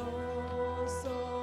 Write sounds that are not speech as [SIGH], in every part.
So Oh.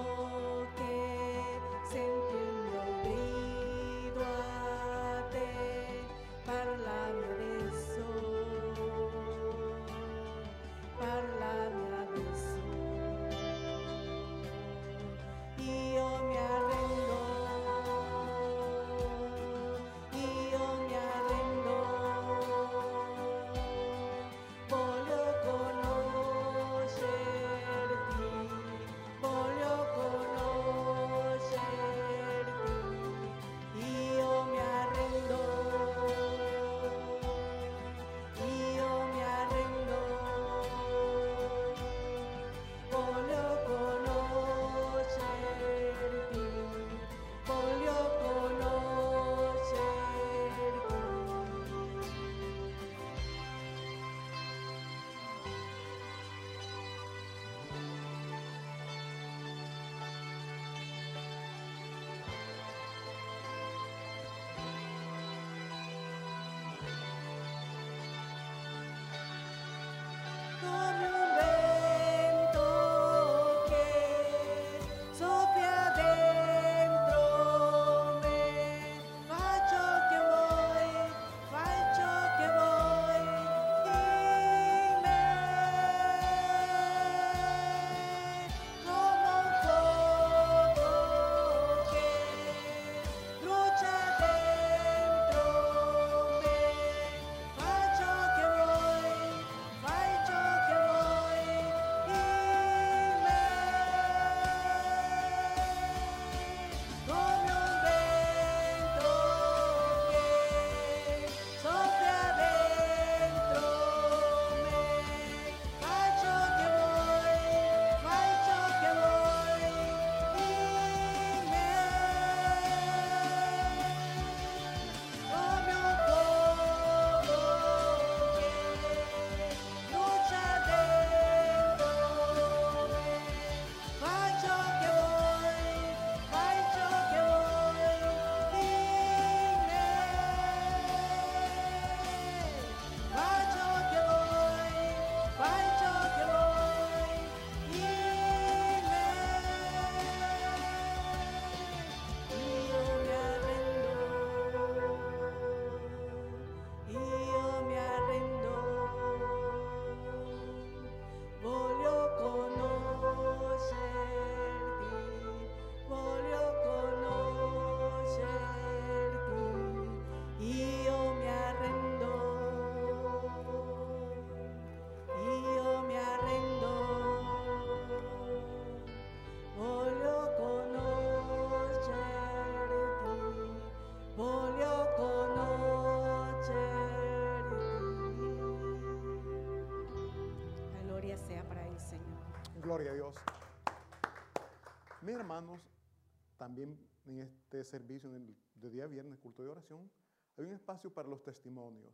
También en este servicio en el, de día viernes, culto de oración, hay un espacio para los testimonios.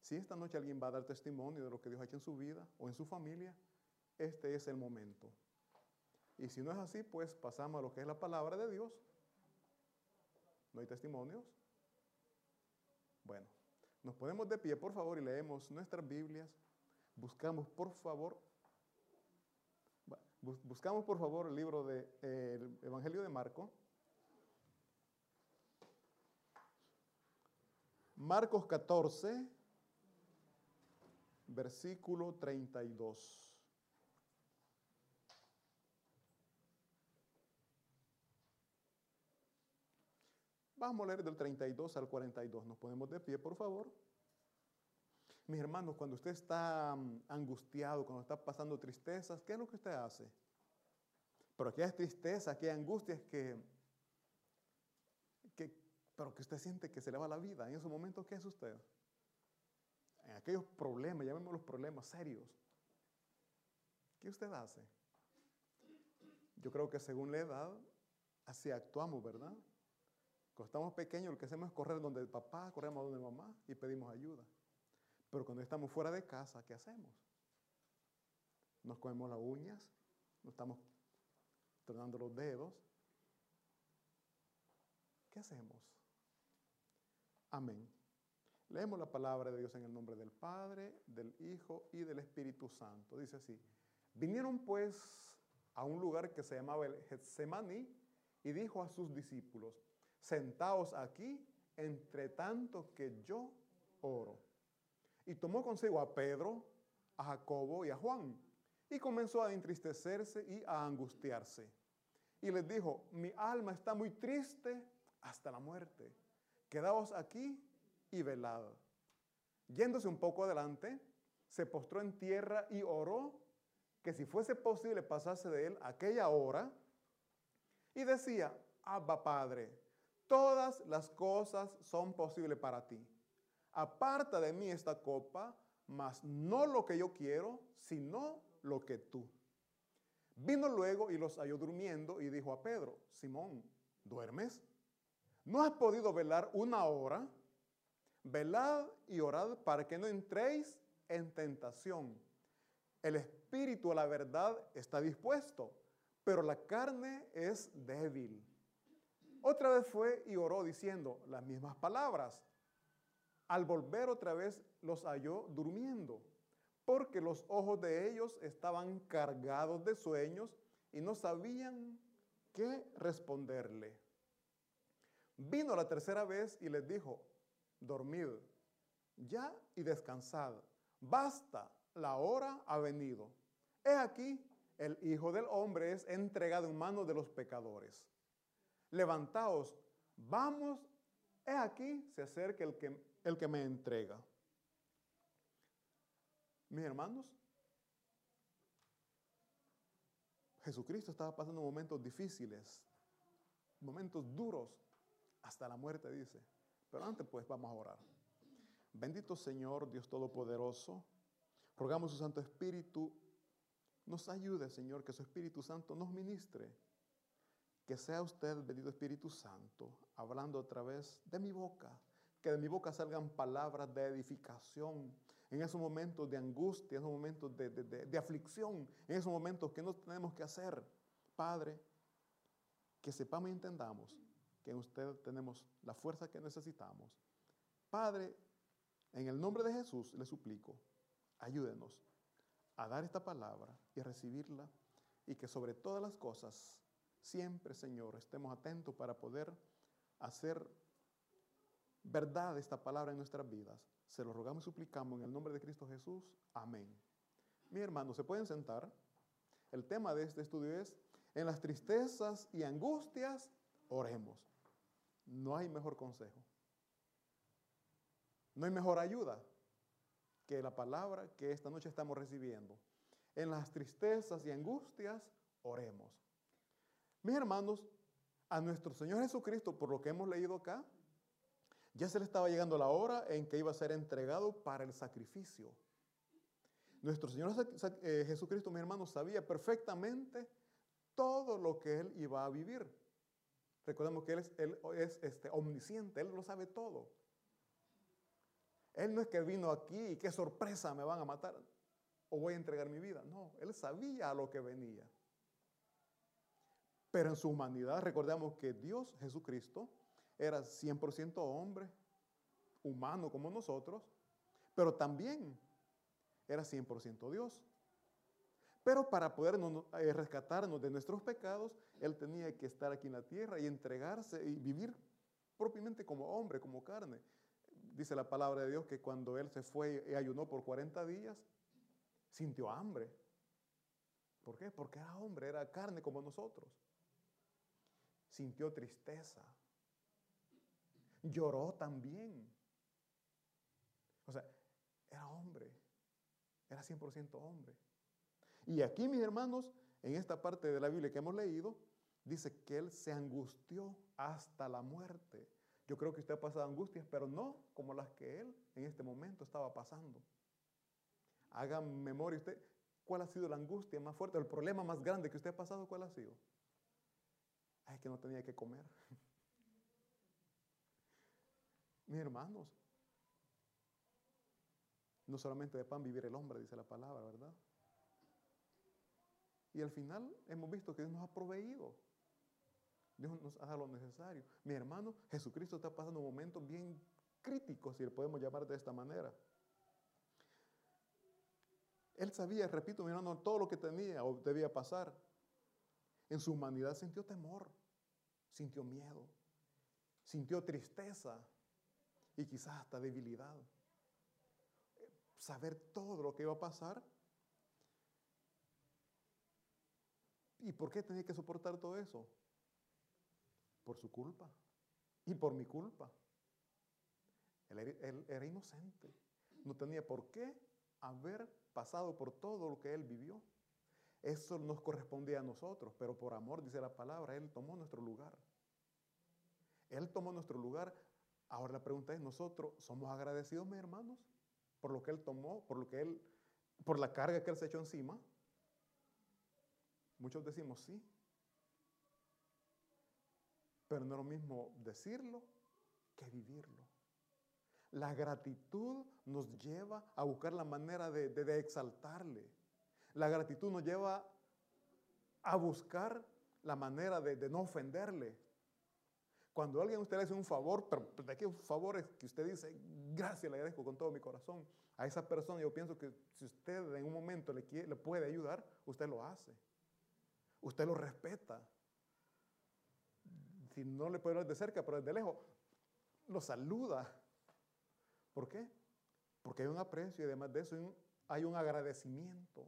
Si esta noche alguien va a dar testimonio de lo que Dios ha hecho en su vida o en su familia, este es el momento. Y si no es así, pues pasamos a lo que es la palabra de Dios. ¿No hay testimonios? Bueno, nos ponemos de pie, por favor, y leemos nuestras Biblias. Buscamos, por favor, buscamos, por favor, el libro del de, Evangelio de Marco. Marcos 14, versículo 32. Vamos a leer del 32 al 42. Nos ponemos de pie, por favor. Mis hermanos, cuando usted está mm, angustiado, cuando está pasando tristezas, ¿qué es lo que usted hace? Pero aquellas tristezas, aquellas angustias que, pero que usted siente que se le va la vida. En esos momentos, ¿qué es usted? En aquellos problemas, llamémoslos problemas serios. ¿Qué usted hace? Yo creo que según la edad, así actuamos, ¿verdad? Cuando estamos pequeños, lo que hacemos es correr donde el papá, corremos donde mamá y pedimos ayuda. Pero cuando estamos fuera de casa, ¿qué hacemos? Nos comemos las uñas, nos estamos tornando los dedos. ¿Qué hacemos? Amén. Leemos la palabra de Dios en el nombre del Padre, del Hijo y del Espíritu Santo. Dice así, vinieron pues a un lugar que se llamaba el Getsemaní y dijo a sus discípulos, sentaos aquí, entre tanto que yo oro. Y tomó consigo a Pedro, a Jacobo y a Juan, y comenzó a entristecerse y a angustiarse. Y les dijo, mi alma está muy triste hasta la muerte. Quedaos aquí y velad. Yéndose un poco adelante, se postró en tierra y oró que si fuese posible pasarse de él aquella hora. Y decía, Abba Padre, Todas las cosas son posibles para ti. Aparta de mí esta copa, mas no lo que yo quiero, sino lo que tú. Vino luego y los halló durmiendo y dijo a Pedro, Simón, ¿duermes? ¿No has podido velar una hora? Velad y orad para que no entréis en tentación. El espíritu a la verdad está dispuesto, pero la carne es débil. Otra vez fue y oró diciendo las mismas palabras. Al volver otra vez los halló durmiendo, porque los ojos de ellos estaban cargados de sueños y no sabían qué responderle. Vino la tercera vez y les dijo, dormid ya y descansad. Basta, la hora ha venido. He aquí, el Hijo del Hombre es entregado en manos de los pecadores levantaos, vamos, he aquí, se acerca el que, el que me entrega. Mis hermanos, Jesucristo estaba pasando momentos difíciles, momentos duros, hasta la muerte, dice. Pero antes, pues, vamos a orar. Bendito Señor, Dios Todopoderoso, rogamos su Santo Espíritu, nos ayude, Señor, que su Espíritu Santo nos ministre que sea usted, bendito Espíritu Santo, hablando a través de mi boca, que de mi boca salgan palabras de edificación en esos momentos de angustia, en esos momentos de, de aflicción, en esos momentos que no tenemos que hacer. Padre, que sepamos y entendamos que en usted tenemos la fuerza que necesitamos. Padre, en el nombre de Jesús le suplico, ayúdenos a dar esta palabra y a recibirla y que sobre todas las cosas Siempre, Señor, estemos atentos para poder hacer verdad esta palabra en nuestras vidas. Se lo rogamos y suplicamos en el nombre de Cristo Jesús. Amén. Mi hermano, ¿se pueden sentar? El tema de este estudio es, en las tristezas y angustias, oremos. No hay mejor consejo. No hay mejor ayuda que la palabra que esta noche estamos recibiendo. En las tristezas y angustias, oremos. Mis hermanos, a nuestro Señor Jesucristo, por lo que hemos leído acá, ya se le estaba llegando la hora en que iba a ser entregado para el sacrificio. Nuestro Señor eh, Jesucristo, mi hermano, sabía perfectamente todo lo que Él iba a vivir. Recordemos que Él es, este, omnisciente, Él lo sabe todo. Él no es que vino aquí y qué sorpresa me van a matar o voy a entregar mi vida. No, Él sabía a lo que venía. Pero en su humanidad, recordemos que Dios, Jesucristo, era 100% hombre, humano como nosotros, pero también era 100% Dios. Pero para poder eh, rescatarnos de nuestros pecados, Él tenía que estar aquí en la tierra y entregarse y vivir propiamente como hombre, como carne. Dice la palabra de Dios que cuando Él se fue y ayunó por 40 días, sintió hambre. ¿Por qué? Porque era hombre, era carne como nosotros. Sintió tristeza. Lloró también. O sea, era hombre. Era 100% hombre. Y aquí, mis hermanos, en esta parte de la Biblia que hemos leído, dice que él se angustió hasta la muerte. Yo creo que usted ha pasado angustias, pero no como las que él en este momento estaba pasando. Haga memoria usted, ¿cuál ha sido la angustia más fuerte, el problema más grande que usted ha pasado? ¿Cuál ha sido? Ay, que no tenía que comer. [LAUGHS] Mis hermanos, no solamente de pan vivir el hombre, dice la palabra, ¿verdad? Y al final hemos visto que Dios nos ha proveído. Dios nos ha dado lo necesario. Mi hermano, Jesucristo está pasando un momento bien crítico, si le podemos llamar de esta manera. Él sabía, repito, mi hermano, todo lo que tenía o debía pasar. En su humanidad sintió temor, sintió miedo, sintió tristeza y quizás hasta debilidad. Saber todo lo que iba a pasar ¿Y por qué tenía que soportar todo eso? Por su culpa y por mi culpa. Él, era inocente. No tenía por qué haber pasado por todo lo que él vivió. Eso nos correspondía a nosotros, pero por amor, dice la palabra, Él tomó nuestro lugar. Él tomó nuestro lugar. Ahora la pregunta es, ¿nosotros somos agradecidos, mis hermanos? Por lo que Él tomó, por lo que Él, por la carga que Él se echó encima. Muchos decimos sí, pero no es lo mismo decirlo que vivirlo. La gratitud nos lleva a buscar la manera de, exaltarle. La gratitud nos lleva a buscar la manera de, no ofenderle. Cuando alguien a usted le hace un favor, pero de qué favor es que usted dice, gracias, le agradezco con todo mi corazón. A esa persona yo pienso que si usted en un momento le puede ayudar, usted lo hace. Usted lo respeta. Si no le puede ver de cerca, pero desde lejos, lo saluda. ¿Por qué? Porque hay un aprecio y además de eso hay un agradecimiento.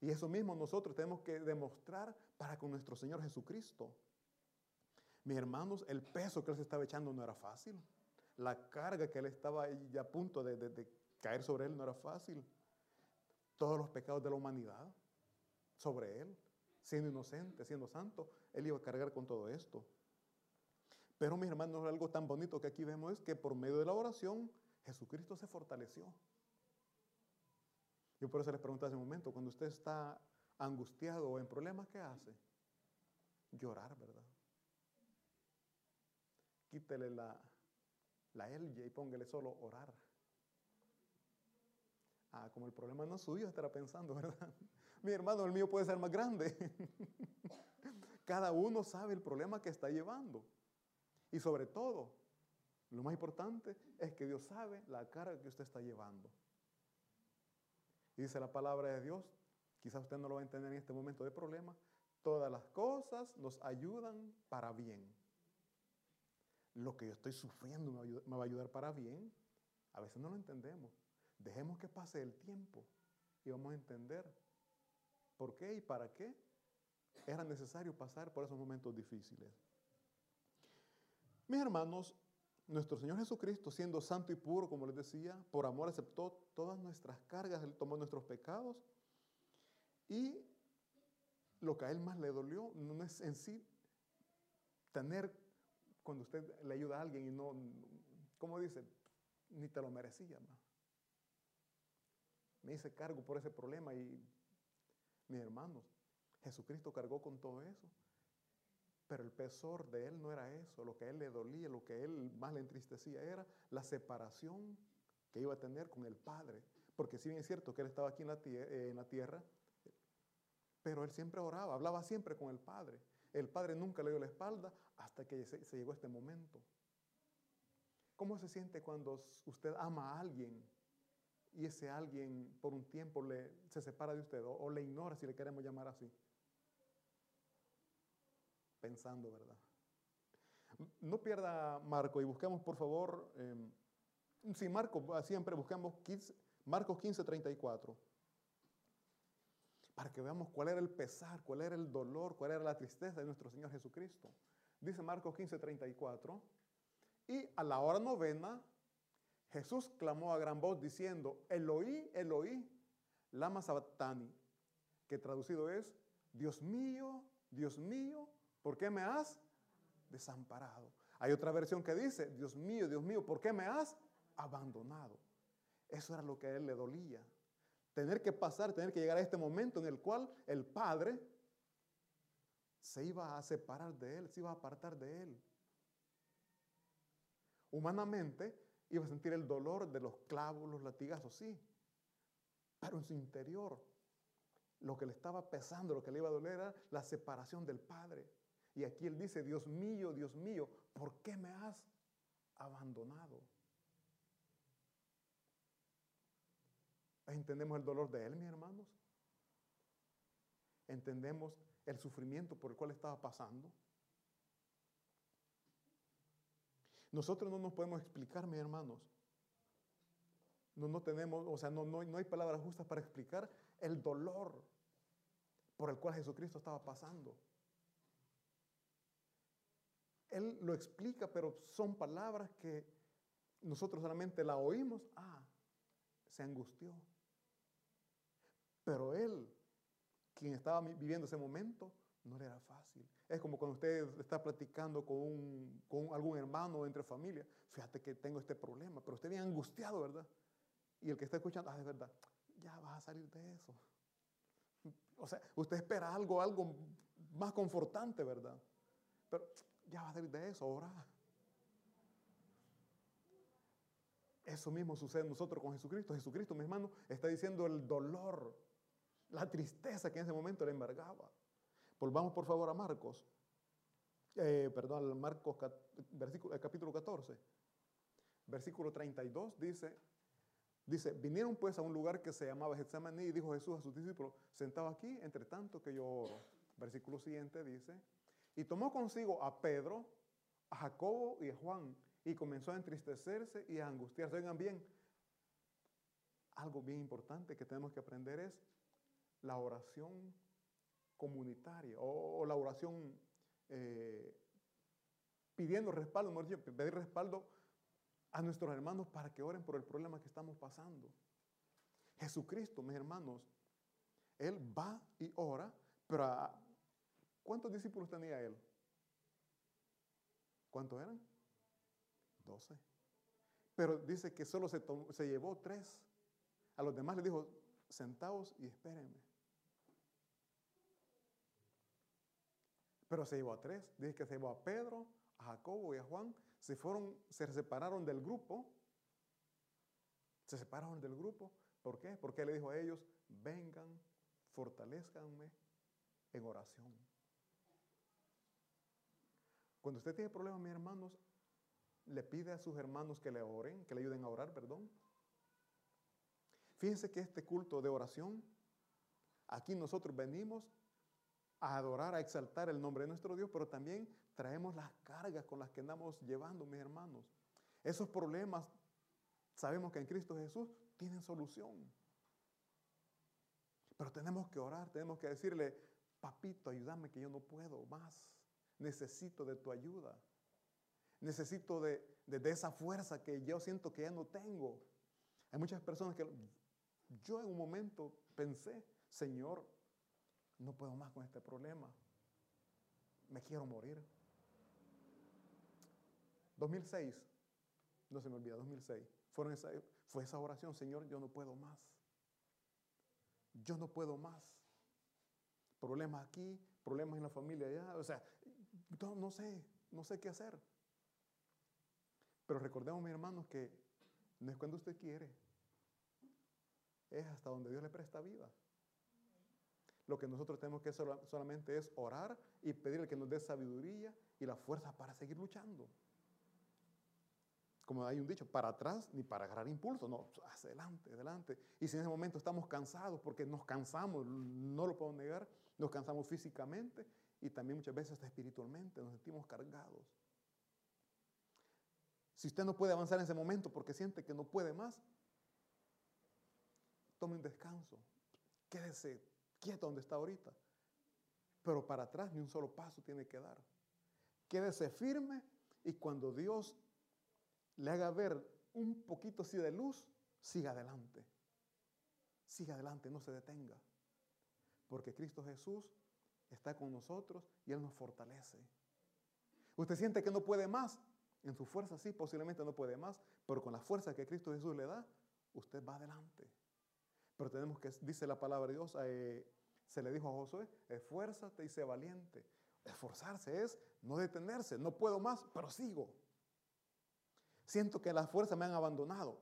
Y eso mismo nosotros tenemos que demostrar para con nuestro Señor Jesucristo. Mis hermanos, el peso que Él se estaba echando no era fácil. La carga que Él estaba ya a punto de, de caer sobre Él no era fácil. Todos los pecados de la humanidad sobre Él siendo inocente, siendo santo, él iba a cargar con todo esto. Pero mis hermanos, algo tan bonito que aquí vemos es que por medio de la oración, Jesucristo se fortaleció. Yo por eso les pregunto hace un momento, cuando usted está angustiado o en problemas, ¿qué hace? Llorar, ¿verdad? Quítele la, la y póngale solo orar. Ah, como el problema no es suyo, estará pensando, [LAUGHS] ¿verdad? Mi hermano, el mío puede ser más grande. [LAUGHS] Cada uno sabe el problema que está llevando. Y sobre todo, lo más importante es que Dios sabe la carga que usted está llevando. Y dice la palabra de Dios, quizás usted no lo va a entender en este momento de problema, todas las cosas nos ayudan para bien. Lo que yo estoy sufriendo me va a ayudar para bien. A veces no lo entendemos. Dejemos que pase el tiempo y vamos a entender por qué y para qué era necesario pasar por esos momentos difíciles. Mis hermanos, nuestro Señor Jesucristo, siendo santo y puro, como les decía, por amor aceptó todas nuestras cargas, Él tomó nuestros pecados y lo que a Él más le dolió no es en sí tener, cuando usted le ayuda a alguien y no, ¿cómo dice? Ni te lo merecía. me hice cargo por ese problema y mis hermanos, Jesucristo cargó con todo eso. Pero el pesor de él no era eso, lo que a él le dolía, lo que a él más le entristecía era la separación que iba a tener con el Padre. Porque si bien es cierto que él estaba aquí en la, en la tierra, pero él siempre oraba, hablaba siempre con el Padre. El Padre nunca le dio la espalda hasta que se, se llegó este momento. ¿Cómo se siente cuando usted ama a alguien y ese alguien por un tiempo le, se separa de usted o, le ignora si le queremos llamar así. Pensando, ¿verdad? No pierda Marco y busquemos por favor, eh, sí, Marco, siempre buscamos 15, Marcos 15, 34. Para que veamos cuál era el pesar, cuál era el dolor, cuál era la tristeza de nuestro Señor Jesucristo. Dice Marcos 15, 34. Y a la hora novena, Jesús clamó a gran voz diciendo, Eloí, Eloí, lama sabatani, que traducido es, Dios mío, Dios mío, ¿por qué me has desamparado? Hay otra versión que dice, Dios mío, Dios mío, ¿por qué me has abandonado? Eso era lo que a él le dolía. Tener que pasar, tener que llegar a este momento en el cual el Padre se iba a separar de él, se iba a apartar de él. Humanamente, Iba a sentir el dolor de los clavos, los latigazos, sí. Pero en su interior, lo que le estaba pesando, lo que le iba a doler era la separación del Padre. Y aquí él dice, Dios mío, Dios mío, ¿por qué me has abandonado? ¿Entendemos el dolor de él, mis hermanos? ¿Entendemos el sufrimiento por el cual estaba pasando? Nosotros no nos podemos explicar, mis hermanos. No, no tenemos, o sea, no, no, no hay palabras justas para explicar el dolor por el cual Jesucristo estaba pasando. Él lo explica, pero son palabras que nosotros solamente la oímos. Ah, se angustió. Pero él, quien estaba viviendo ese momento, no le era fácil. Es como cuando usted está platicando con, con algún hermano entre familia. Fíjate que tengo este problema, pero usted bien angustiado, ¿verdad? Y el que está escuchando, ah, de verdad, ya vas a salir de eso. O sea, usted espera algo, algo más confortante, ¿verdad? Pero ya va a salir de eso, ahora. Eso mismo sucede nosotros con Jesucristo. Jesucristo, mi hermano, está diciendo el dolor, la tristeza que en ese momento le embargaba. Volvamos por favor a Marcos, eh, perdón, Marcos versículo, capítulo 14, versículo 32 dice, dice, vinieron pues a un lugar que se llamaba Getsemaní y dijo Jesús a sus discípulos, sentado aquí, entre tanto que yo oro. Versículo siguiente dice, y tomó consigo a Pedro, a Jacobo y a Juan, y comenzó a entristecerse y a angustiarse. Oigan bien, algo bien importante que tenemos que aprender es la oración comunitaria o, la oración eh, pidiendo respaldo, pedir respaldo a nuestros hermanos para que oren por el problema que estamos pasando. Jesucristo, mis hermanos, Él va y ora, pero ¿cuántos discípulos tenía Él? ¿Cuántos eran? Doce. Pero dice que solo se, se llevó tres. A los demás les dijo, sentaos y espérenme. Pero se llevó a tres. Dice que se llevó a Pedro, a Jacobo y a Juan. Se fueron, se separaron del grupo. Se separaron del grupo. ¿Por qué? Porque le dijo a ellos, vengan, fortalezcanme en oración. Cuando usted tiene problemas, mis hermanos, le pide a sus hermanos que le oren, que le ayuden a orar, perdón. Fíjense que este culto de oración, aquí nosotros venimos a adorar, a exaltar el nombre de nuestro Dios, pero también traemos las cargas con las que andamos llevando, mis hermanos. Esos problemas, sabemos que en Cristo Jesús tienen solución. Pero tenemos que orar, tenemos que decirle, papito, ayúdame que yo no puedo más. Necesito de tu ayuda. Necesito de, de, esa fuerza que yo siento que ya no tengo. Hay muchas personas que yo en un momento pensé, Señor, no puedo más con este problema, me quiero morir. 2006, no se me olvida, 2006, fueron esa, fue esa oración, Señor, yo no puedo más. yo no puedo más. Problemas aquí, problemas en la familia allá, o sea, no, no sé, no sé qué hacer. Pero recordemos, mis hermanos, que no es cuando usted quiere, es hasta donde Dios le presta vida. Lo que nosotros tenemos que hacer solamente es orar y pedirle que nos dé sabiduría y la fuerza para seguir luchando. Como hay un dicho, para atrás ni para agarrar impulso, no, hacia adelante, adelante. Y si en ese momento estamos cansados, porque nos cansamos, no lo puedo negar, nos cansamos físicamente y también muchas veces hasta espiritualmente, nos sentimos cargados. Si usted no puede avanzar en ese momento porque siente que no puede más, tome un descanso, quédese quieto donde está ahorita. Pero para atrás ni un solo paso tiene que dar. Quédese firme y cuando Dios le haga ver un poquito así de luz, siga adelante. Siga adelante, no se detenga. Porque Cristo Jesús está con nosotros y Él nos fortalece. Usted siente que no puede más. En su fuerza sí, posiblemente no puede más, pero con la fuerza que Cristo Jesús le da, usted va adelante. Pero tenemos que, dice la palabra de Dios, eh, se le dijo a Josué, esfuérzate y sé valiente. Esforzarse es no detenerse, no puedo más, pero sigo. Siento que las fuerzas me han abandonado.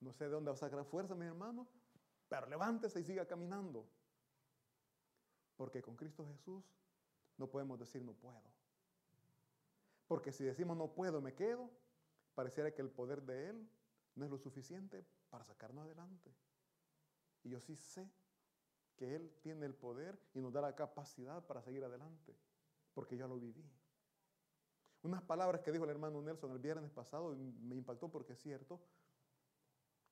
No sé de dónde va a sacar fuerza, mi hermano, pero levántese y siga caminando. Porque con Cristo Jesús no podemos decir no puedo. Porque si decimos no puedo, me quedo, pareciera que el poder de Él no es lo suficiente para sacarnos adelante. Y yo sí sé que Él tiene el poder y nos da la capacidad para seguir adelante, porque yo lo viví. Unas palabras que dijo el hermano Nelson el viernes pasado me impactó porque es cierto.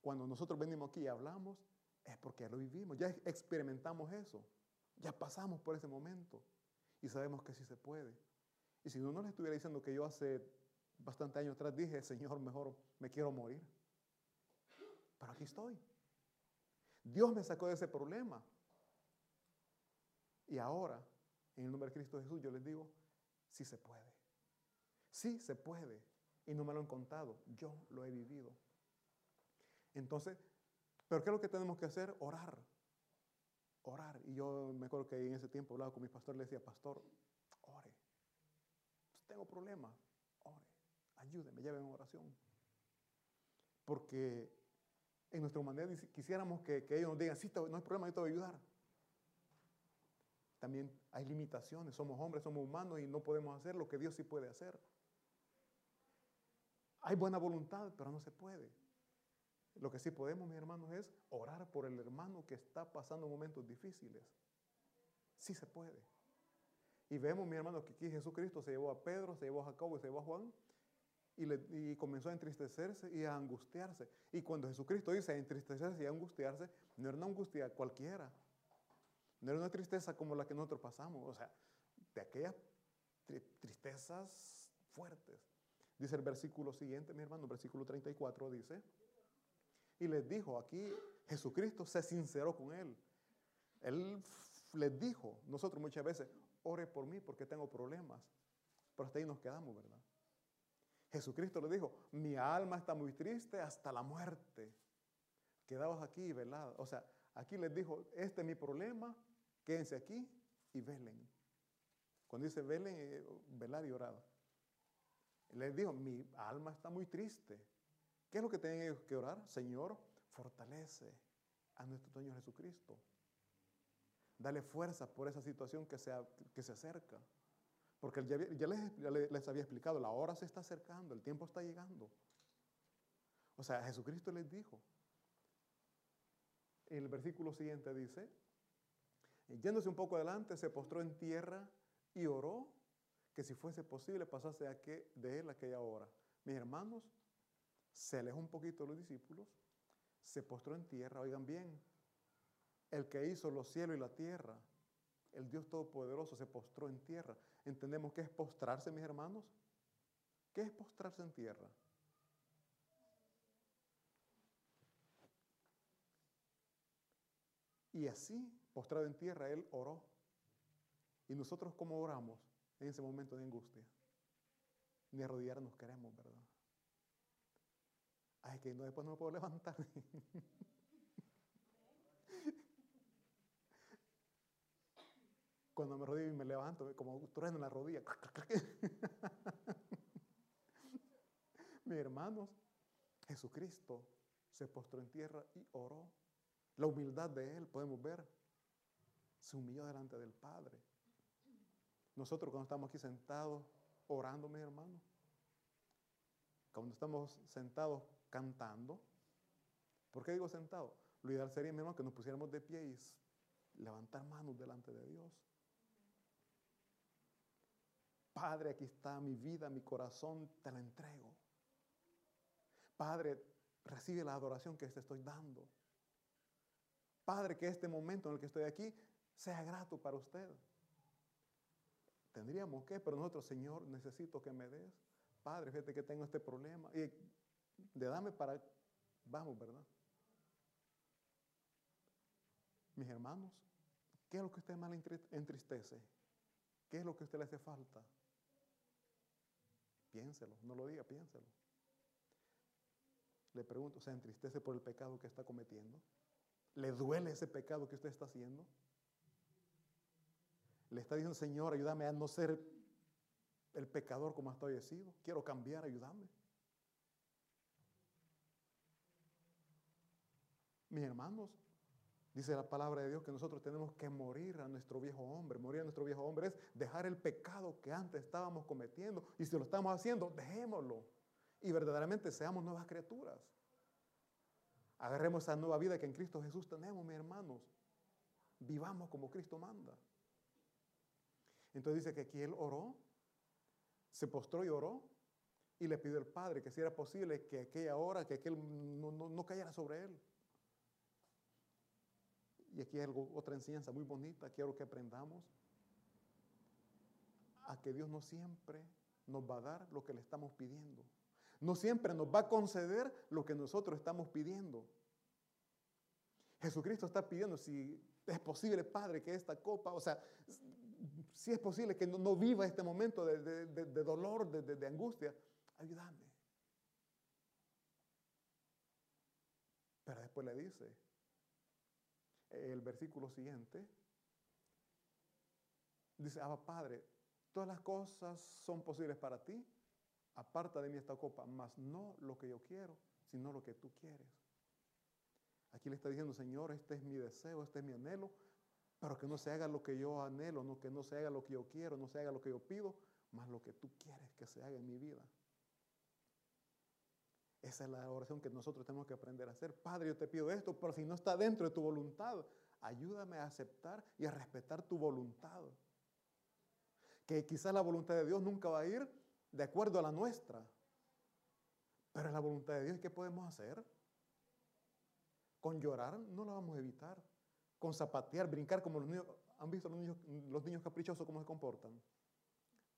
Cuando nosotros venimos aquí y hablamos, es porque lo vivimos, ya experimentamos eso, ya pasamos por ese momento y sabemos que sí se puede. Y si uno no le estuviera diciendo que yo hace bastante años atrás dije, Señor, mejor me quiero morir. Pero aquí estoy. Dios me sacó de ese problema. Y ahora, en el nombre de Cristo Jesús, yo les digo, sí se puede. Sí se puede. Y no me lo han contado. Yo lo he vivido. Entonces, ¿pero qué es lo que tenemos que hacer? Orar. Orar. Y yo me acuerdo que en ese tiempo hablaba con mi pastor, le decía, pastor, ore. Tengo problemas. Ore. Ayúdeme, lleven oración. Porque en nuestra humanidad quisiéramos que, ellos nos digan, sí, no hay problema, yo te voy a ayudar. También hay limitaciones, somos hombres, somos humanos y no podemos hacer lo que Dios sí puede hacer. Hay buena voluntad, pero no se puede. Lo que sí podemos, mis hermanos, es orar por el hermano que está pasando momentos difíciles. Sí se puede. Y vemos, mi hermano, que aquí Jesucristo se llevó a Pedro, se llevó a Jacobo y se llevó a Juan y, comenzó a entristecerse y a angustiarse. Y cuando Jesucristo dice entristecerse y angustiarse, no era una angustia cualquiera. No era una tristeza como la que nosotros pasamos, o sea, de aquellas tristezas fuertes. Dice el versículo siguiente, mi hermano, versículo 34 dice, y les dijo, aquí Jesucristo se sinceró con él. Él les dijo, nosotros muchas veces, ore por mí porque tengo problemas, pero hasta ahí nos quedamos, ¿verdad? Jesucristo le dijo, mi alma está muy triste hasta la muerte. Quedaos aquí, velad. O sea, aquí les dijo, este es mi problema, quédense aquí y velen. Cuando dice velen, eh, velar y orar. Les dijo, mi alma está muy triste. ¿Qué es lo que tienen que orar? Señor, fortalece a nuestro Señor Jesucristo. Dale fuerza por esa situación que que se acerca. Porque ya, les, había explicado, la hora se está acercando, el tiempo está llegando. O sea, Jesucristo les dijo. El versículo siguiente dice, yéndose un poco adelante, se postró en tierra y oró que si fuese posible pasase de él aquella hora. Mis hermanos, se alejó un poquito los discípulos, se postró en tierra, oigan bien, el que hizo los cielos y la tierra, el Dios Todopoderoso se postró en tierra. ¿Entendemos qué es postrarse, mis hermanos? ¿Qué es postrarse en tierra? Y así, postrado en tierra, Él oró. ¿Y nosotros cómo oramos en ese momento de angustia? Ni arrodillarnos queremos, ¿verdad? Ay, que no, después no me puedo levantar. [LAUGHS] Cuando me rodillo y me levanto, como trueno en la rodilla. [LAUGHS] Mis hermanos, Jesucristo se postró en tierra y oró. La humildad de Él, podemos ver, se humilló delante del Padre. Nosotros cuando estamos aquí sentados orando, mis hermanos, cuando estamos sentados cantando, ¿por qué digo sentado? Lo ideal sería, mi hermano, que nos pusiéramos de pie y levantar manos delante de Dios. Padre, aquí está mi vida, mi corazón, te la entrego. Padre, recibe la adoración que te estoy dando. Padre, que este momento en el que estoy aquí sea grato para usted. Tendríamos que, pero nosotros, Señor, necesito que me des. Padre, fíjate que tengo este problema. Y de dame para, vamos, ¿verdad? Mis hermanos, ¿qué es lo que usted más entristece? ¿Qué es lo que a usted le hace falta? Piénselo, no lo diga, piénselo. Le pregunto, ¿se entristece por el pecado que está cometiendo? ¿Le duele ese pecado que usted está haciendo? Le está diciendo, Señor, ayúdame a no ser el pecador como estoy sido. Quiero cambiar, ayúdame. Mis hermanos, dice la palabra de Dios que nosotros tenemos que morir a nuestro viejo hombre. Morir a nuestro viejo hombre es dejar el pecado que antes estábamos cometiendo. Y si lo estamos haciendo, dejémoslo. Y verdaderamente seamos nuevas criaturas. Agarremos esa nueva vida que en Cristo Jesús tenemos, mis hermanos. Vivamos como Cristo manda. Entonces dice que aquí él oró, se postró y oró, y le pidió al Padre que si era posible que aquella hora, que aquel no, no cayera sobre él. Y aquí hay algo, otra enseñanza muy bonita, quiero que aprendamos a que Dios no siempre nos va a dar lo que le estamos pidiendo. No siempre nos va a conceder lo que nosotros estamos pidiendo. Jesucristo está pidiendo si es posible, Padre, que esta copa, o sea, si es posible que no, viva este momento de, dolor, de, angustia, ayúdame. Pero después le dice, el versículo siguiente, dice, Abba Padre, todas las cosas son posibles para ti, aparta de mí esta copa, mas no lo que yo quiero, sino lo que tú quieres. Aquí le está diciendo, Señor, este es mi deseo, este es mi anhelo, pero que no se haga lo que yo anhelo, no, que no se haga lo que yo quiero, no se haga lo que yo pido, más lo que tú quieres que se haga en mi vida. Esa es la oración que nosotros tenemos que aprender a hacer. Padre, yo te pido esto, pero si no está dentro de tu voluntad, ayúdame a aceptar y a respetar tu voluntad. Que quizás la voluntad de Dios nunca va a ir de acuerdo a la nuestra. Pero es la voluntad de Dios. ¿Qué podemos hacer? Con llorar no lo vamos a evitar con zapatear, brincar como los niños. ¿Han visto los niños, los niños caprichosos cómo se comportan?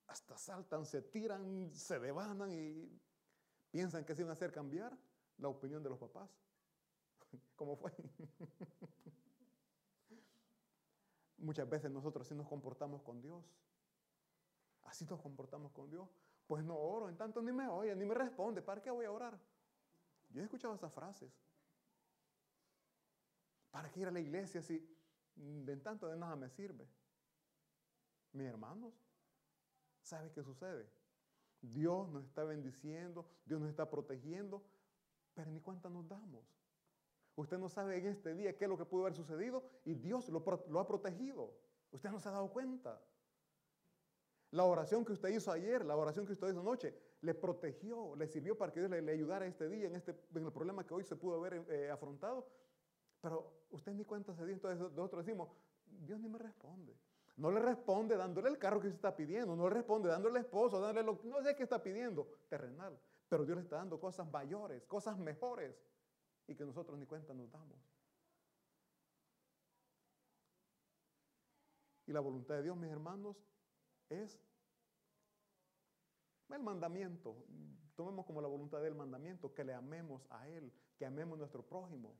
Hasta saltan, se tiran, se devanan y piensan que se van a hacer cambiar la opinión de los papás. [LAUGHS] ¿Cómo fue? [LAUGHS] Muchas veces nosotros así nos comportamos con Dios. Así nos comportamos con Dios. Pues no oro, en tanto ni me oye, ni me responde. ¿Para qué voy a orar? Yo he escuchado esas frases. ¿Para qué ir a la iglesia si de tanto de nada me sirve? Mis hermanos, ¿sabe qué sucede? Dios nos está bendiciendo, Dios nos está protegiendo, pero ni cuenta nos damos. Usted no sabe en este día qué es lo que pudo haber sucedido y Dios lo, ha protegido. Usted no se ha dado cuenta. La oración que usted hizo ayer, la oración que usted hizo anoche, le protegió, le sirvió para que Dios le, ayudara este día en, este, en el problema que hoy se pudo haber eh, afrontado. Pero usted ni cuenta se dio, entonces nosotros decimos, Dios ni me responde. No le responde dándole el carro que usted está pidiendo, no le responde dándole el esposo, dándole lo no sé qué está pidiendo, terrenal. Pero Dios le está dando cosas mayores, cosas mejores, y que nosotros ni cuenta nos damos. Y la voluntad de Dios, mis hermanos, es el mandamiento. Tomemos como la voluntad del mandamiento que le amemos a Él, que amemos a nuestro prójimo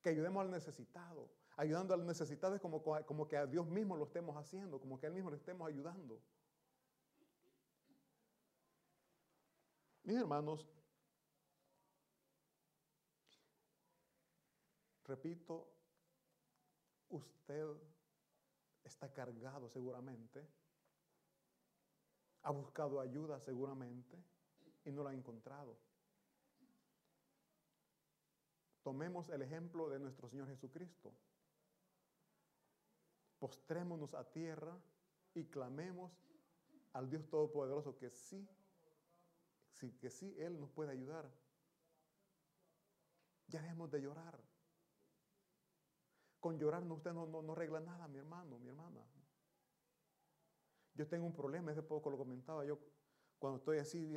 que ayudemos al necesitado. Ayudando al necesitado es como, como que a Dios mismo lo estemos haciendo, como que a Él mismo le estemos ayudando. Mis hermanos, repito, usted está cargado seguramente, ha buscado ayuda seguramente y no la ha encontrado. Tomemos el ejemplo de nuestro Señor Jesucristo. Postrémonos a tierra y clamemos al Dios Todopoderoso que sí, que sí Él nos puede ayudar. Ya dejemos de llorar. Con llorar no, usted no, no, arregla nada, mi hermano, mi hermana. Yo tengo un problema, hace poco lo comentaba, yo cuando estoy así,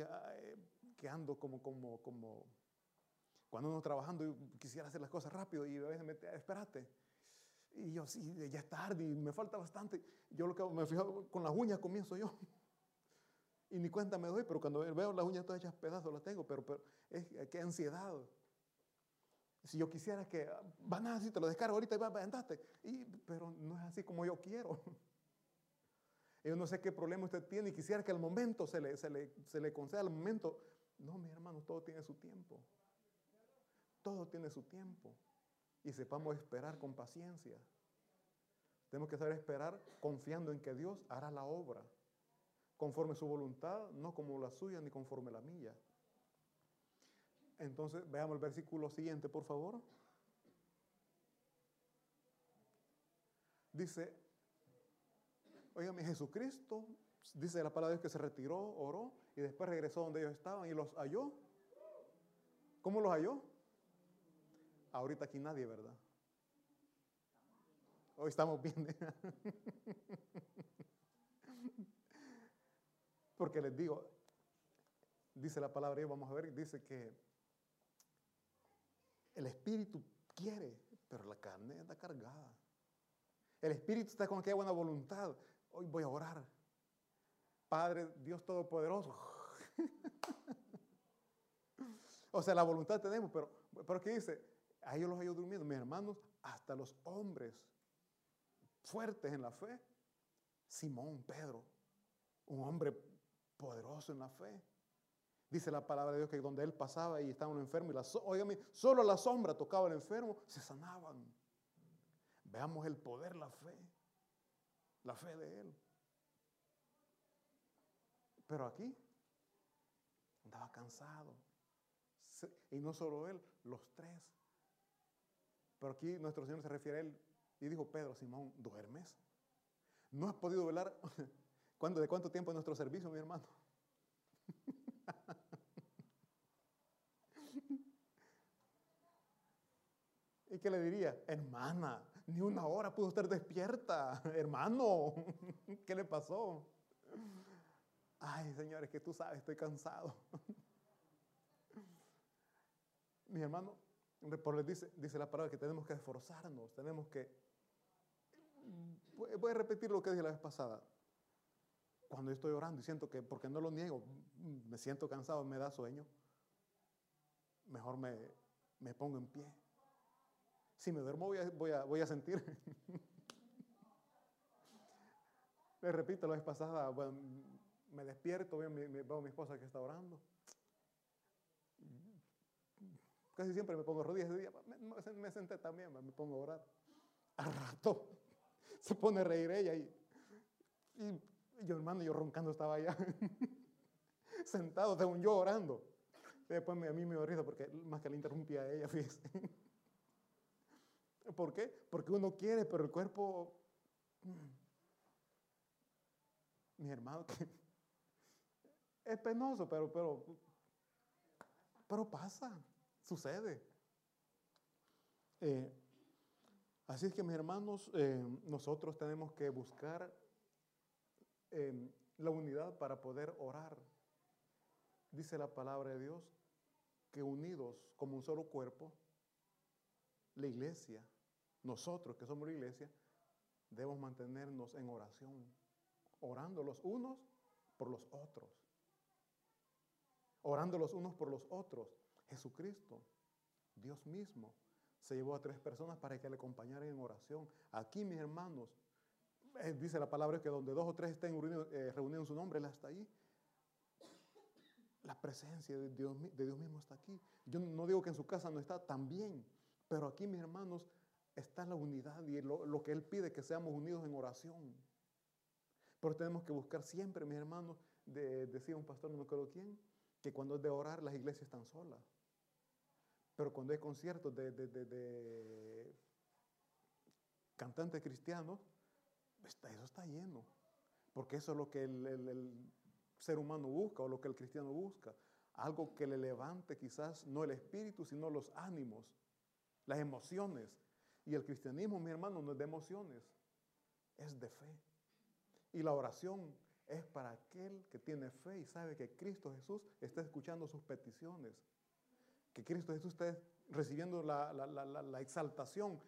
que ando como, como, como, cuando uno trabajando y quisiera hacer las cosas rápido y a veces me, espérate. Y yo, sí, ya es tarde y me falta bastante. Yo lo que me fijo, con las uñas comienzo yo. Y ni cuenta me doy, pero cuando veo las uñas todas hechas pedazos las tengo, pero, pero es que ansiedad. Si yo quisiera que, van a así, te lo descargo ahorita y va, andate. Y, pero no es así como yo quiero. [LAUGHS] Yo no sé qué problema usted tiene y quisiera que al momento se le, se le, se le conceda al momento. No, mi hermano, todo tiene su tiempo. Todo tiene su tiempo. Y sepamos esperar con paciencia. Tenemos que saber esperar confiando en que Dios hará la obra. Conforme su voluntad, no como la suya ni conforme la mía. Entonces, veamos el versículo siguiente, por favor. Dice, oígame, Jesucristo, dice la palabra de Dios que se retiró, oró y después regresó donde ellos estaban y los halló. ¿Cómo los halló? Ahorita aquí nadie, ¿verdad? Hoy estamos bien. [LAUGHS] Porque les digo, dice la palabra, y vamos a ver, dice que el espíritu quiere, pero la carne está cargada. El espíritu está con aquella buena voluntad. Hoy voy a orar. Padre, Dios Todopoderoso. [LAUGHS] o sea, la voluntad tenemos, pero, pero ¿qué dice? A ellos los hallo durmiendo. Mis hermanos, hasta los hombres fuertes en la fe. Simón, Pedro, un hombre poderoso en la fe. Dice la palabra de Dios que donde él pasaba y estaba un enfermo, y la, solo la sombra tocaba al enfermo, se sanaban. Veamos el poder, la fe, la fe de él. Pero aquí andaba cansado. Y no solo él, los tres. Pero aquí nuestro Señor se refiere a él y dijo, Pedro, Simón, ¿duermes? ¿No has podido velar? [LAUGHS] ¿De cuánto tiempo es nuestro servicio, mi hermano? [LAUGHS] ¿Y qué le diría? Hermana, ni una hora pudo estar despierta. [LAUGHS] Hermano, ¿qué le pasó? Ay, señores, que tú sabes, estoy cansado. Mi hermano, por dice, dice la palabra que tenemos que esforzarnos, tenemos que... Voy a repetir lo que dije la vez pasada. Cuando yo estoy orando y siento que, porque no lo niego, me siento cansado, me da sueño, mejor me, me pongo en pie. Si me duermo voy a, voy a, sentir. [LAUGHS] Le repito, la vez pasada, bueno, me despierto, veo a mi esposa que está orando. Casi siempre me pongo rodillas día. Me, me, senté también, me pongo a orar. Al rato [LAUGHS] se pone a reír ella y, y yo, hermano, yo roncando estaba allá, [LAUGHS] sentado, según yo orando. Después a mí me dio porque más que le interrumpía a ella, [LAUGHS] fíjese. ¿Por qué? Porque uno quiere, pero el cuerpo. Mm, mi hermano, es penoso, pero, pero, pero pasa, sucede. Eh, así es que, mis hermanos, eh, nosotros tenemos que buscar la unidad para poder orar. Dice la palabra de Dios que unidos como un solo cuerpo, la iglesia, nosotros que somos la iglesia, debemos mantenernos en oración, orando los unos por los otros. Orando los unos por los otros. Jesucristo, Dios mismo, se llevó a tres personas para que le acompañaran en oración. Aquí, mis hermanos, eh, dice la palabra que donde dos o tres estén eh, reunidos, en su nombre, Él está ahí. La presencia de Dios, de Dios mismo está aquí. Yo no digo que en su casa no está también, pero aquí, mis hermanos, está la unidad y lo, que Él pide, que seamos unidos en oración. Pero tenemos que buscar siempre, mis hermanos, decía un pastor, no me acuerdo quién, que cuando es de orar las iglesias están solas. Pero cuando hay conciertos de, de cantantes cristianos, eso está lleno. Porque eso es lo que el, ser humano busca o lo que el cristiano busca. Algo que le levante quizás no el espíritu, sino los ánimos, las emociones. Y el cristianismo, mi hermano, no es de emociones, es de fe. Y la oración es para aquel que tiene fe y sabe que Cristo Jesús está escuchando sus peticiones. Que Cristo Jesús está recibiendo la, la exaltación.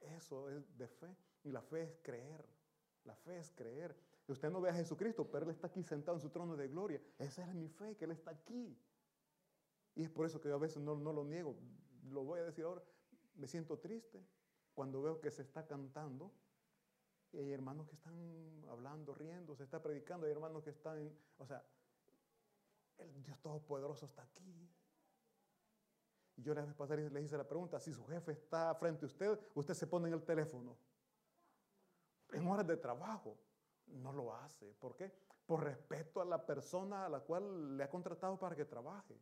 Eso es de fe. Y la fe es creer. La fe es creer. Y usted no ve a Jesucristo, pero Él está aquí sentado en su trono de gloria. Esa es mi fe, que Él está aquí. Y es por eso que yo a veces no, no lo niego. Lo voy a decir ahora. Me siento triste cuando veo que se está cantando y hay hermanos que están hablando, riendo, se está predicando, hay hermanos que están, o sea, el Dios Todopoderoso está aquí. Y yo la vez pasada le hice la pregunta, si su jefe está frente a usted, usted se pone en el teléfono en horas de trabajo. No lo hace. ¿Por qué? Por respeto a la persona a la cual le ha contratado para que trabaje.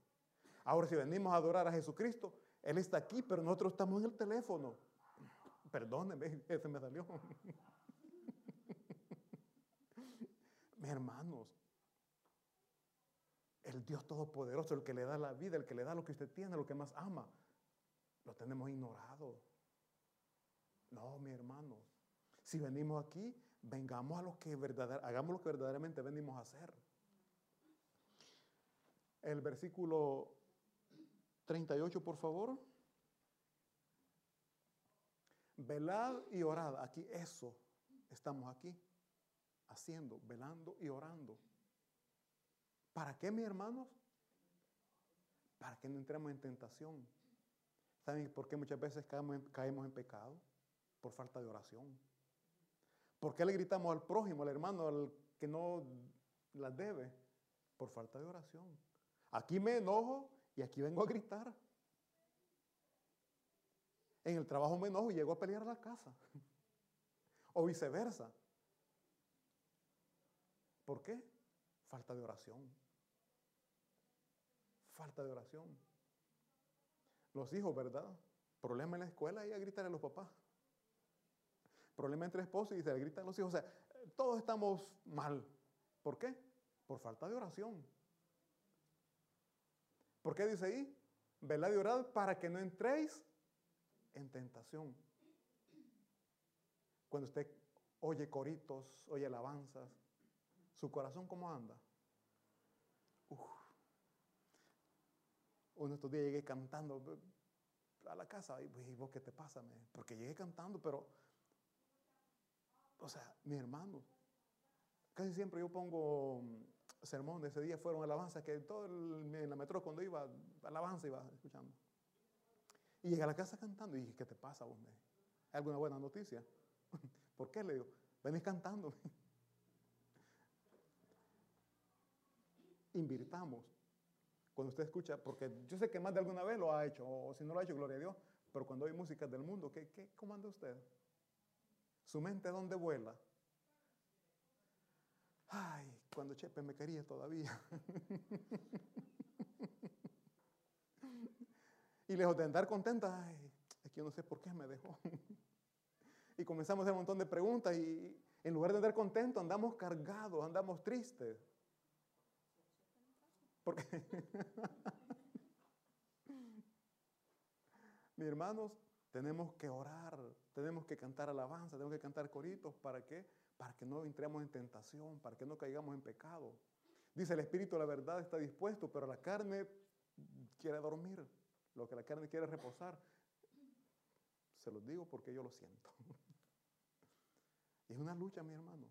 Ahora, si venimos a adorar a Jesucristo, Él está aquí, pero nosotros estamos en el teléfono. Perdóneme, [LAUGHS] ese me salió. [LAUGHS] Mis hermanos, el Dios Todopoderoso, el que le da la vida, el que le da lo que usted tiene, lo que más ama, lo tenemos ignorado. No, mi hermano. Si venimos aquí, vengamos a lo que verdaderamente, hagamos lo que verdaderamente venimos a hacer. El versículo 38, por favor. Velad y orad. Aquí eso estamos aquí haciendo, velando y orando. ¿Para qué, mis hermanos? Para que no entremos en tentación. ¿Saben por qué muchas veces caemos en, caemos en pecado? Por falta de oración. ¿Por qué le gritamos al prójimo, al hermano, al que no las debe? Por falta de oración. Aquí me enojo y aquí vengo a gritar. En el trabajo me enojo y llego a pelear a la casa. [LAUGHS] o viceversa. ¿Por qué? Falta de oración. Falta de oración. Los hijos, ¿verdad? Problema en la escuela y a gritar a los papás problema entre esposos y se le gritan los hijos. O sea, todos estamos mal. ¿Por qué? Por falta de oración. ¿Por qué dice ahí? Velad y orad para que no entréis en tentación. Cuando usted oye coritos, oye alabanzas, ¿su corazón cómo anda? Uno estos días llegué cantando a la casa y vos qué te pasa, porque llegué cantando, pero o sea, mi hermano, casi siempre yo pongo mm, sermón ese día, fueron alabanzas que todo en la metro cuando iba, alabanza iba escuchando. Y llegué a la casa cantando y dije, ¿qué te pasa vos? ¿Hay alguna buena noticia? [LAUGHS] ¿Por qué? Le digo, venís cantando. [LAUGHS] Invirtamos. Cuando usted escucha, porque yo sé que más de alguna vez lo ha hecho, o si no lo ha hecho, gloria a Dios, pero cuando hay música del mundo, ¿qué, qué, ¿cómo anda usted? ¿Su mente dónde vuela? Ay, cuando Chepe me quería todavía. [LAUGHS] y lejos de andar contenta, ay, es que yo no sé por qué me dejó. [LAUGHS] y comenzamos a hacer un montón de preguntas y en lugar de andar contentos, andamos cargados, andamos tristes. Porque, mis hermanos, tenemos que orar, tenemos que cantar alabanza, tenemos que cantar coritos. ¿Para qué? Para que no entremos en tentación, para que no caigamos en pecado. Dice el Espíritu, la verdad está dispuesto, pero la carne quiere dormir. Lo que la carne quiere reposar. Se los digo porque yo lo siento. Y [LAUGHS] es una lucha, mi hermano.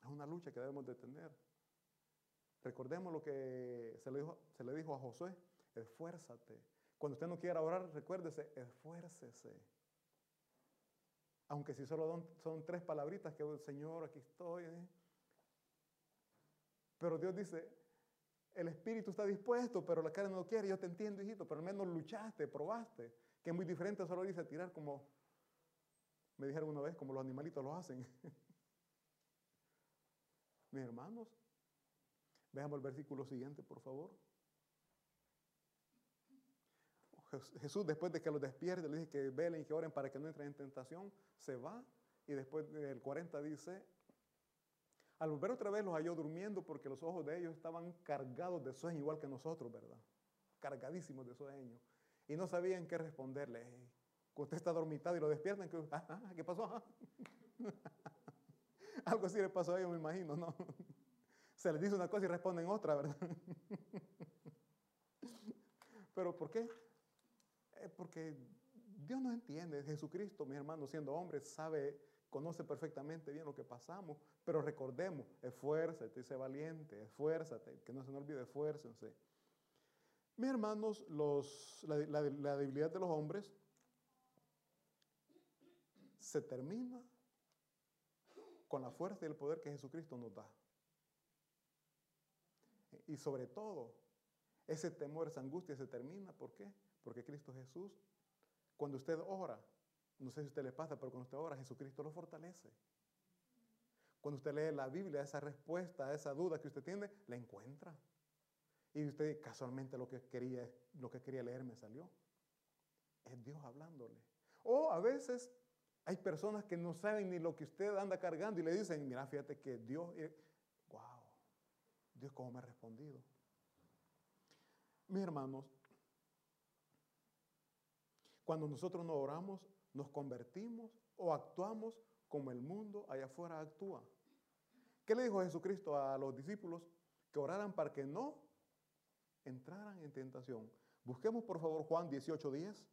Es una lucha que debemos de tener. Recordemos lo que se le dijo, se le dijo a Josué. Esfuérzate, cuando usted no quiera orar, recuérdese, esfuércese. Aunque si solo son tres palabritas que, oh, Señor, aquí estoy. ¿eh? Pero Dios dice, el espíritu está dispuesto, pero la carne no quiere. Yo te entiendo, hijito, pero al menos luchaste, probaste. Que es muy diferente, solo dice tirar como Me dijeron una vez como los animalitos lo hacen. [LAUGHS] Mis hermanos, veamos el versículo siguiente, por favor. Jesús, después de que los despierte, le dice que velen y que oren para que no entren en tentación, se va y después del 40 dice, al volver otra vez los halló durmiendo porque los ojos de ellos estaban cargados de sueño, igual que nosotros, ¿verdad? Cargadísimos de sueño. Y no sabían qué responderle. Cuando usted está dormitado y lo despiertan, ¿qué, ah, ah, ¿qué pasó? [LAUGHS] Algo así le pasó a ellos, me imagino, ¿no? Se les dice una cosa y responden otra, ¿verdad? [LAUGHS] Pero ¿por qué? porque Dios nos entiende. Jesucristo, mi hermano, siendo hombre, sabe, conoce perfectamente bien lo que pasamos. Pero recordemos, esfuérzate, sé valiente, esfuérzate, que no se nos olvide, esfuércense. Mis hermanos, los, la, la debilidad de los hombres se termina con la fuerza y el poder que Jesucristo nos da. Y sobre todo, ese temor, esa angustia se termina. ¿Por qué? Porque Cristo Jesús, cuando usted ora, no sé si a usted le pasa, pero cuando usted ora, Jesucristo lo fortalece. Cuando usted lee la Biblia, esa respuesta a esa duda que usted tiene, la encuentra. Y usted casualmente lo que quería, lo que quería leer me salió. Es Dios hablándole. O a veces hay personas que no saben ni lo que usted anda cargando y le dicen, mira, fíjate que Dios, wow, Dios cómo me ha respondido. Mis hermanos, cuando nosotros no oramos, nos convertimos o actuamos como el mundo allá afuera actúa. ¿Qué le dijo Jesucristo a los discípulos? Que oraran para que no entraran en tentación. Busquemos por favor Juan 18:10.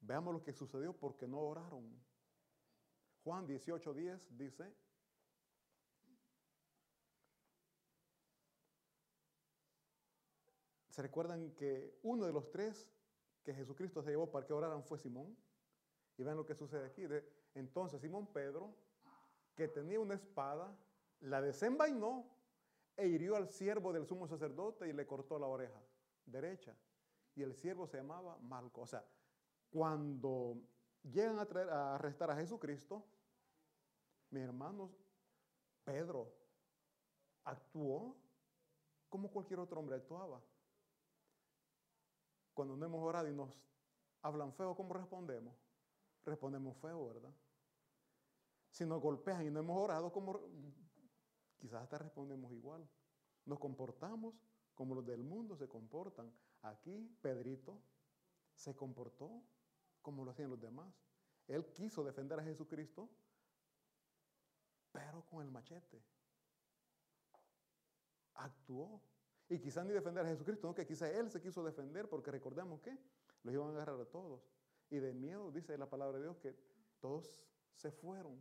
Veamos lo que sucedió porque no oraron. Juan 18:10 dice, ¿se recuerdan que uno de los tres que Jesucristo se llevó para que oraran fue Simón. Y vean lo que sucede aquí. entonces Simón Pedro, que tenía una espada, la desenvainó e hirió al siervo del sumo sacerdote y le cortó la oreja derecha. Y el siervo se llamaba Malco. O sea, cuando llegan a, traer, a arrestar a Jesucristo, mis hermanos, Pedro actuó como cualquier otro hombre actuaba. Cuando no hemos orado y nos hablan feo, ¿cómo respondemos? Respondemos feo, ¿verdad? Si nos golpean y no hemos orado, ¿cómo? Quizás hasta respondemos igual. Nos comportamos como los del mundo se comportan. Aquí Pedrito se comportó como lo hacían los demás. Él quiso defender a Jesucristo, pero con el machete. Actuó y quizás ni defender a Jesucristo, no que quizás él se quiso defender porque recordemos que los iban a agarrar a todos. Y de miedo, dice la palabra de Dios, que todos se fueron,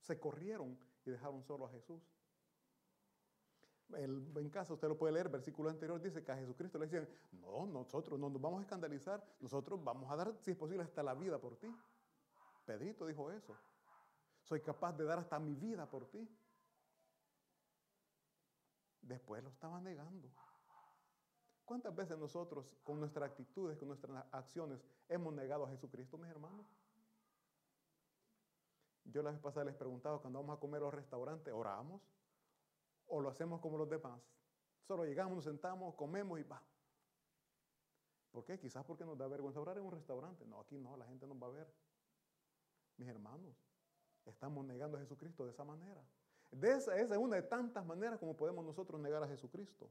se corrieron y dejaron solo a Jesús. El, en casa usted lo puede leer, versículo anterior dice que a Jesucristo le decían, no, nosotros no nos vamos a escandalizar, nosotros vamos a dar, si es posible, hasta la vida por ti. Pedrito dijo eso. Soy capaz de dar hasta mi vida por ti. Después lo estaba negando. ¿Cuántas veces nosotros, con nuestras actitudes, con nuestras acciones, hemos negado a Jesucristo, mis hermanos? Yo la vez pasada les preguntaba, cuando vamos a comer a los restaurantes, ¿oramos? ¿O lo hacemos como los demás? Solo llegamos, nos sentamos, comemos y va. ¿Por qué? Quizás porque nos da vergüenza orar en un restaurante. No, aquí no, la gente nos va a ver. Mis hermanos, estamos negando a Jesucristo de esa manera. Esa, esa es una de tantas maneras como podemos nosotros negar a Jesucristo.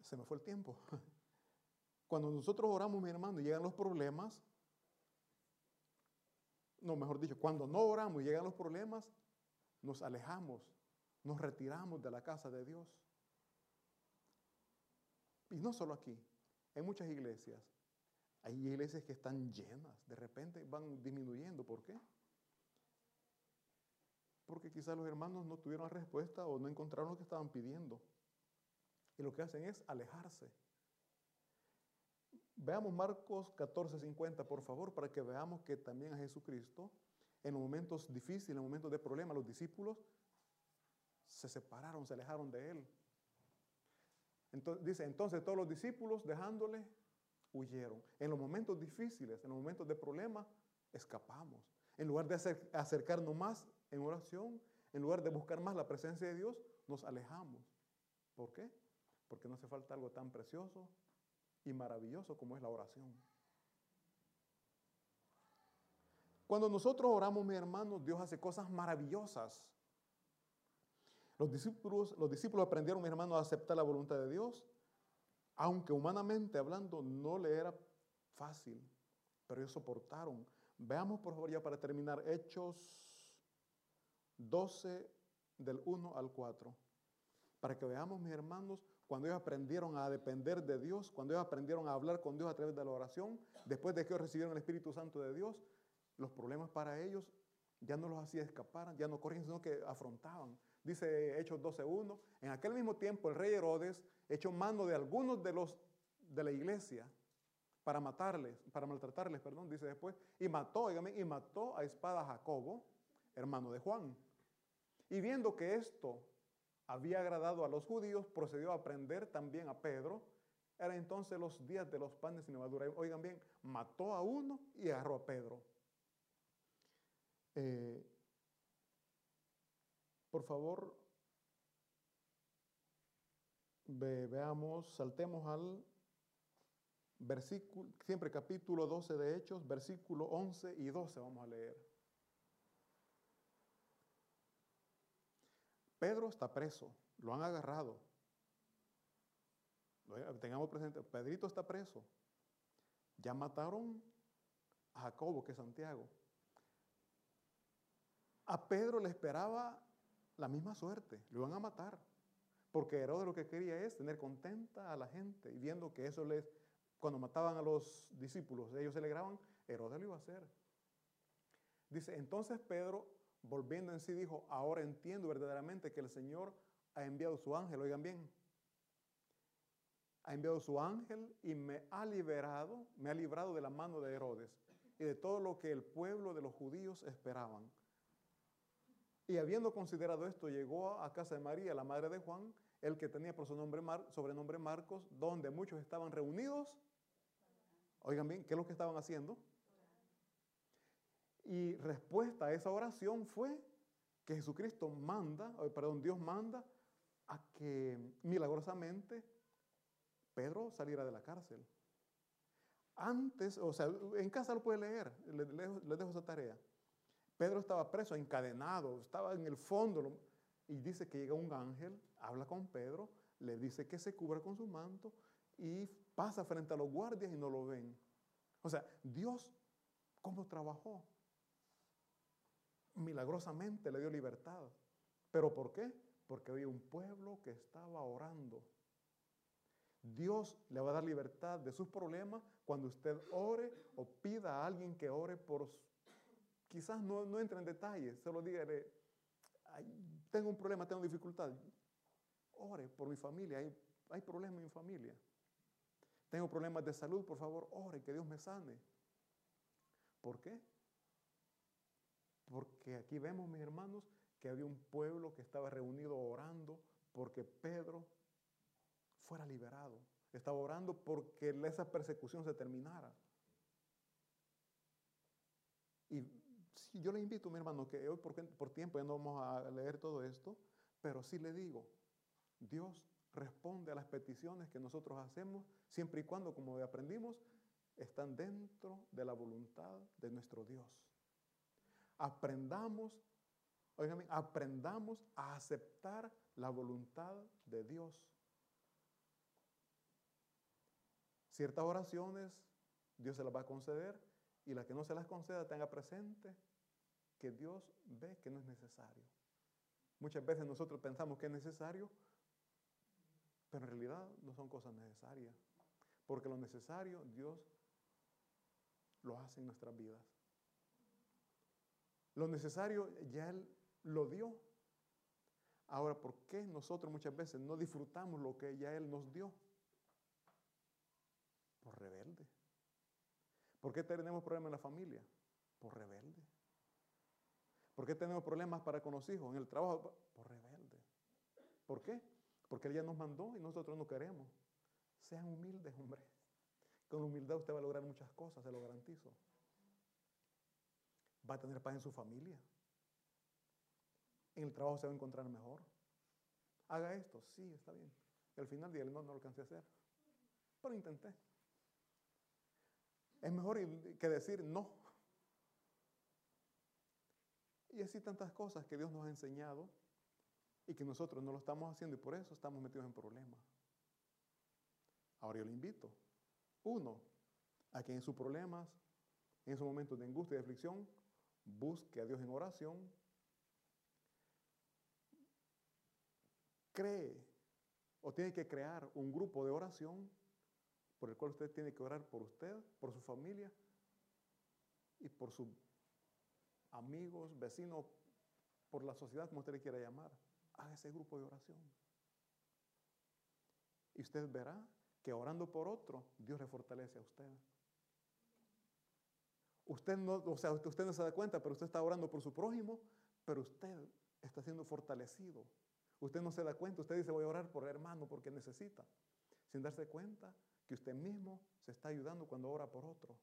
Se me fue el tiempo. [LAUGHS] Cuando nosotros oramos, mi hermano, y llegan los problemas, no, mejor dicho, cuando no oramos y llegan los problemas, nos alejamos, nos retiramos de la casa de Dios. Y no solo aquí, en muchas iglesias. Hay iglesias que están llenas, de repente van disminuyendo. ¿Por qué? Porque quizás los hermanos no tuvieron respuesta o no encontraron lo que estaban pidiendo. Y lo que hacen es alejarse. Veamos Marcos 14:50, por favor, para que veamos que también a Jesucristo, en los momentos difíciles, en los momentos de problema, los discípulos se separaron, se alejaron de él. Entonces, dice, entonces todos los discípulos, dejándole, huyeron. En los momentos difíciles, en los momentos de problemas, escapamos. En lugar de acercarnos más en oración, en lugar de buscar más la presencia de Dios, nos alejamos. ¿Por qué? Porque no hace falta algo tan precioso y maravilloso como es la oración. Cuando nosotros oramos, mi hermano, Dios hace cosas maravillosas. Los discípulos, los discípulos aprendieron, mi hermano, a aceptar la voluntad de Dios, aunque humanamente hablando no le era fácil, pero ellos soportaron. Veamos, por favor, ya para terminar, Hechos 12, del 1 al 4, para que veamos, mis hermanos, cuando ellos aprendieron a depender de Dios, cuando ellos aprendieron a hablar con Dios a través de la oración, después de que ellos recibieron el Espíritu Santo de Dios, los problemas para ellos ya no los hacía escapar, ya no corrían, sino que afrontaban. Dice Hechos 12.1, en aquel mismo tiempo el rey Herodes echó mano de algunos de los de la iglesia para matarles, para maltratarles, perdón, dice después, y mató, y mató a espada Jacobo, hermano de Juan. Y viendo que esto había agradado a los judíos, procedió a prender también a Pedro. Era entonces los días de los panes sin levadura. Oigan bien, mató a uno y agarró a Pedro. Eh, por favor, veamos, saltemos al versículo, siempre capítulo 12 de Hechos, versículo 11 y 12 vamos a leer. Pedro está preso, lo han agarrado. Tengamos presente, Pedrito está preso. Ya mataron a Jacobo, que es Santiago. A Pedro le esperaba la misma suerte, lo iban a matar. Porque Herodes lo que quería es tener contenta a la gente y viendo que eso les, cuando mataban a los discípulos, ellos se alegraban, Herodes lo iba a hacer. Dice, entonces Pedro, volviendo en sí, dijo, ahora entiendo verdaderamente que el Señor ha enviado su ángel, oigan bien, ha enviado su ángel y me ha liberado, me ha librado de la mano de Herodes y de todo lo que el pueblo de los judíos esperaban y habiendo considerado esto, llegó a casa de María, la madre de Juan, el que tenía por su nombre sobrenombre Marcos, donde muchos estaban reunidos. Oigan bien, ¿qué es lo que estaban haciendo? Y respuesta a esa oración fue que Jesucristo manda, perdón, Dios manda a que milagrosamente Pedro saliera de la cárcel. Antes, o sea, en casa lo puede leer, les dejo esa tarea. Pedro estaba preso, encadenado, estaba en el fondo. Y dice que llega un ángel, habla con Pedro, le dice que se cubra con su manto y pasa frente a los guardias y no lo ven. O sea, Dios, ¿cómo trabajó? Milagrosamente le dio libertad. ¿Pero por qué? Porque había un pueblo que estaba orando. Dios le va a dar libertad de sus problemas cuando usted ore o pida a alguien que ore por quizás no, no entre en detalles, solo dígale, tengo un problema, tengo dificultad. Ore por mi familia, hay, hay problemas en mi familia. Tengo problemas de salud, por favor, ore, que Dios me sane. ¿Por qué? Porque aquí vemos, mis hermanos, que había un pueblo que estaba reunido orando porque Pedro fuera liberado. Estaba orando porque esa persecución se terminara. Y yo le invito, mi hermano, que hoy por, por tiempo ya no vamos a leer todo esto, pero sí le digo, Dios responde a las peticiones que nosotros hacemos siempre y cuando, como aprendimos, están dentro de la voluntad de nuestro Dios. Aprendamos, oigan, aprendamos a aceptar la voluntad de Dios. Ciertas oraciones Dios se las va a conceder y las que no se las conceda tenga presente que Dios ve que no es necesario. Muchas veces nosotros pensamos que es necesario, pero en realidad no son cosas necesarias. Porque lo necesario Dios lo hace en nuestras vidas. Lo necesario ya Él lo dio. Ahora, ¿por qué nosotros muchas veces no disfrutamos lo que ya Él nos dio? Por rebelde. ¿Por qué tenemos problemas en la familia? Por rebelde. ¿Por qué tenemos problemas para con los hijos? En el trabajo, por rebelde. ¿Por qué? Porque Él ya nos mandó y nosotros no queremos. Sean humildes, hombre. Con humildad usted va a lograr muchas cosas, se lo garantizo. Va a tener paz en su familia. En el trabajo se va a encontrar mejor. Haga esto, sí, está bien. Y al final del no, no lo alcancé a hacer. Pero intenté. Es mejor que decir no. Y así tantas cosas que Dios nos ha enseñado y que nosotros no lo estamos haciendo y por eso estamos metidos en problemas. Ahora yo le invito, uno, a que en sus problemas, en esos momentos de angustia y de aflicción, busque a Dios en oración, cree o tiene que crear un grupo de oración por el cual usted tiene que orar por usted, por su familia y por sus amigos, vecinos, por la sociedad, como usted le quiera llamar. Haga ese grupo de oración. Y usted verá que orando por otro, Dios le fortalece a usted. Usted no, o sea, usted no se da cuenta, pero usted está orando por su prójimo, pero usted está siendo fortalecido. Usted no se da cuenta, usted dice voy a orar por el hermano porque necesita, sin darse cuenta que usted mismo se está ayudando cuando ora por otro.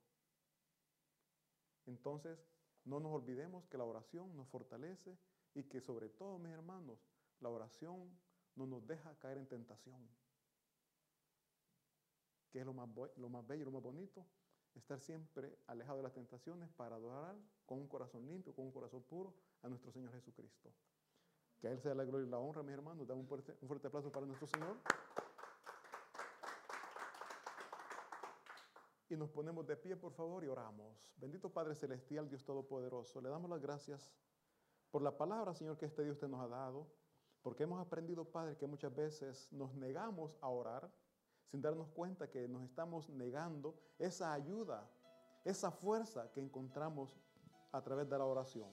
Entonces, no nos olvidemos que la oración nos fortalece y que sobre todo, mis hermanos, la oración no nos deja caer en tentación. Que es lo más, lo más bello, lo más bonito, estar siempre alejado de las tentaciones para adorar con un corazón limpio, con un corazón puro a nuestro Señor Jesucristo. Que a Él sea la gloria y la honra, mis hermanos. Damos un fuerte, un fuerte aplauso para nuestro Señor. Y nos ponemos de pie, por favor, y oramos. Bendito Padre Celestial, Dios Todopoderoso, le damos las gracias por la palabra, Señor, que este Dios te nos ha dado, porque hemos aprendido, Padre, que muchas veces nos negamos a orar sin darnos cuenta que nos estamos negando esa ayuda, esa fuerza que encontramos a través de la oración.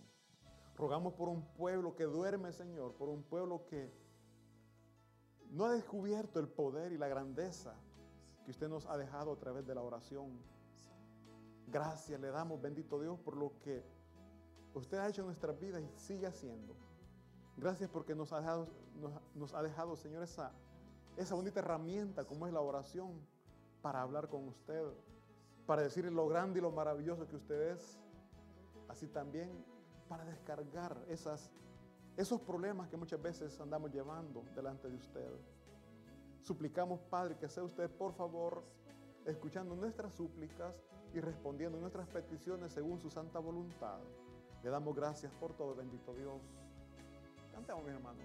Rogamos por un pueblo que duerme, Señor, por un pueblo que no ha descubierto el poder y la grandeza que usted nos ha dejado a través de la oración. Gracias le damos, bendito Dios, por lo que usted ha hecho en nuestras vidas y sigue haciendo. Gracias porque nos ha dejado, nos, ha dejado Señor, esa, esa bonita herramienta como es la oración para hablar con usted, para decirle lo grande y lo maravilloso que usted es. Así también para descargar esos problemas que muchas veces andamos llevando delante de usted. Suplicamos, Padre, que sea usted, por favor, escuchando nuestras súplicas y respondiendo nuestras peticiones según su santa voluntad. Le damos gracias por todo, bendito Dios. Cantamos, mis hermanos.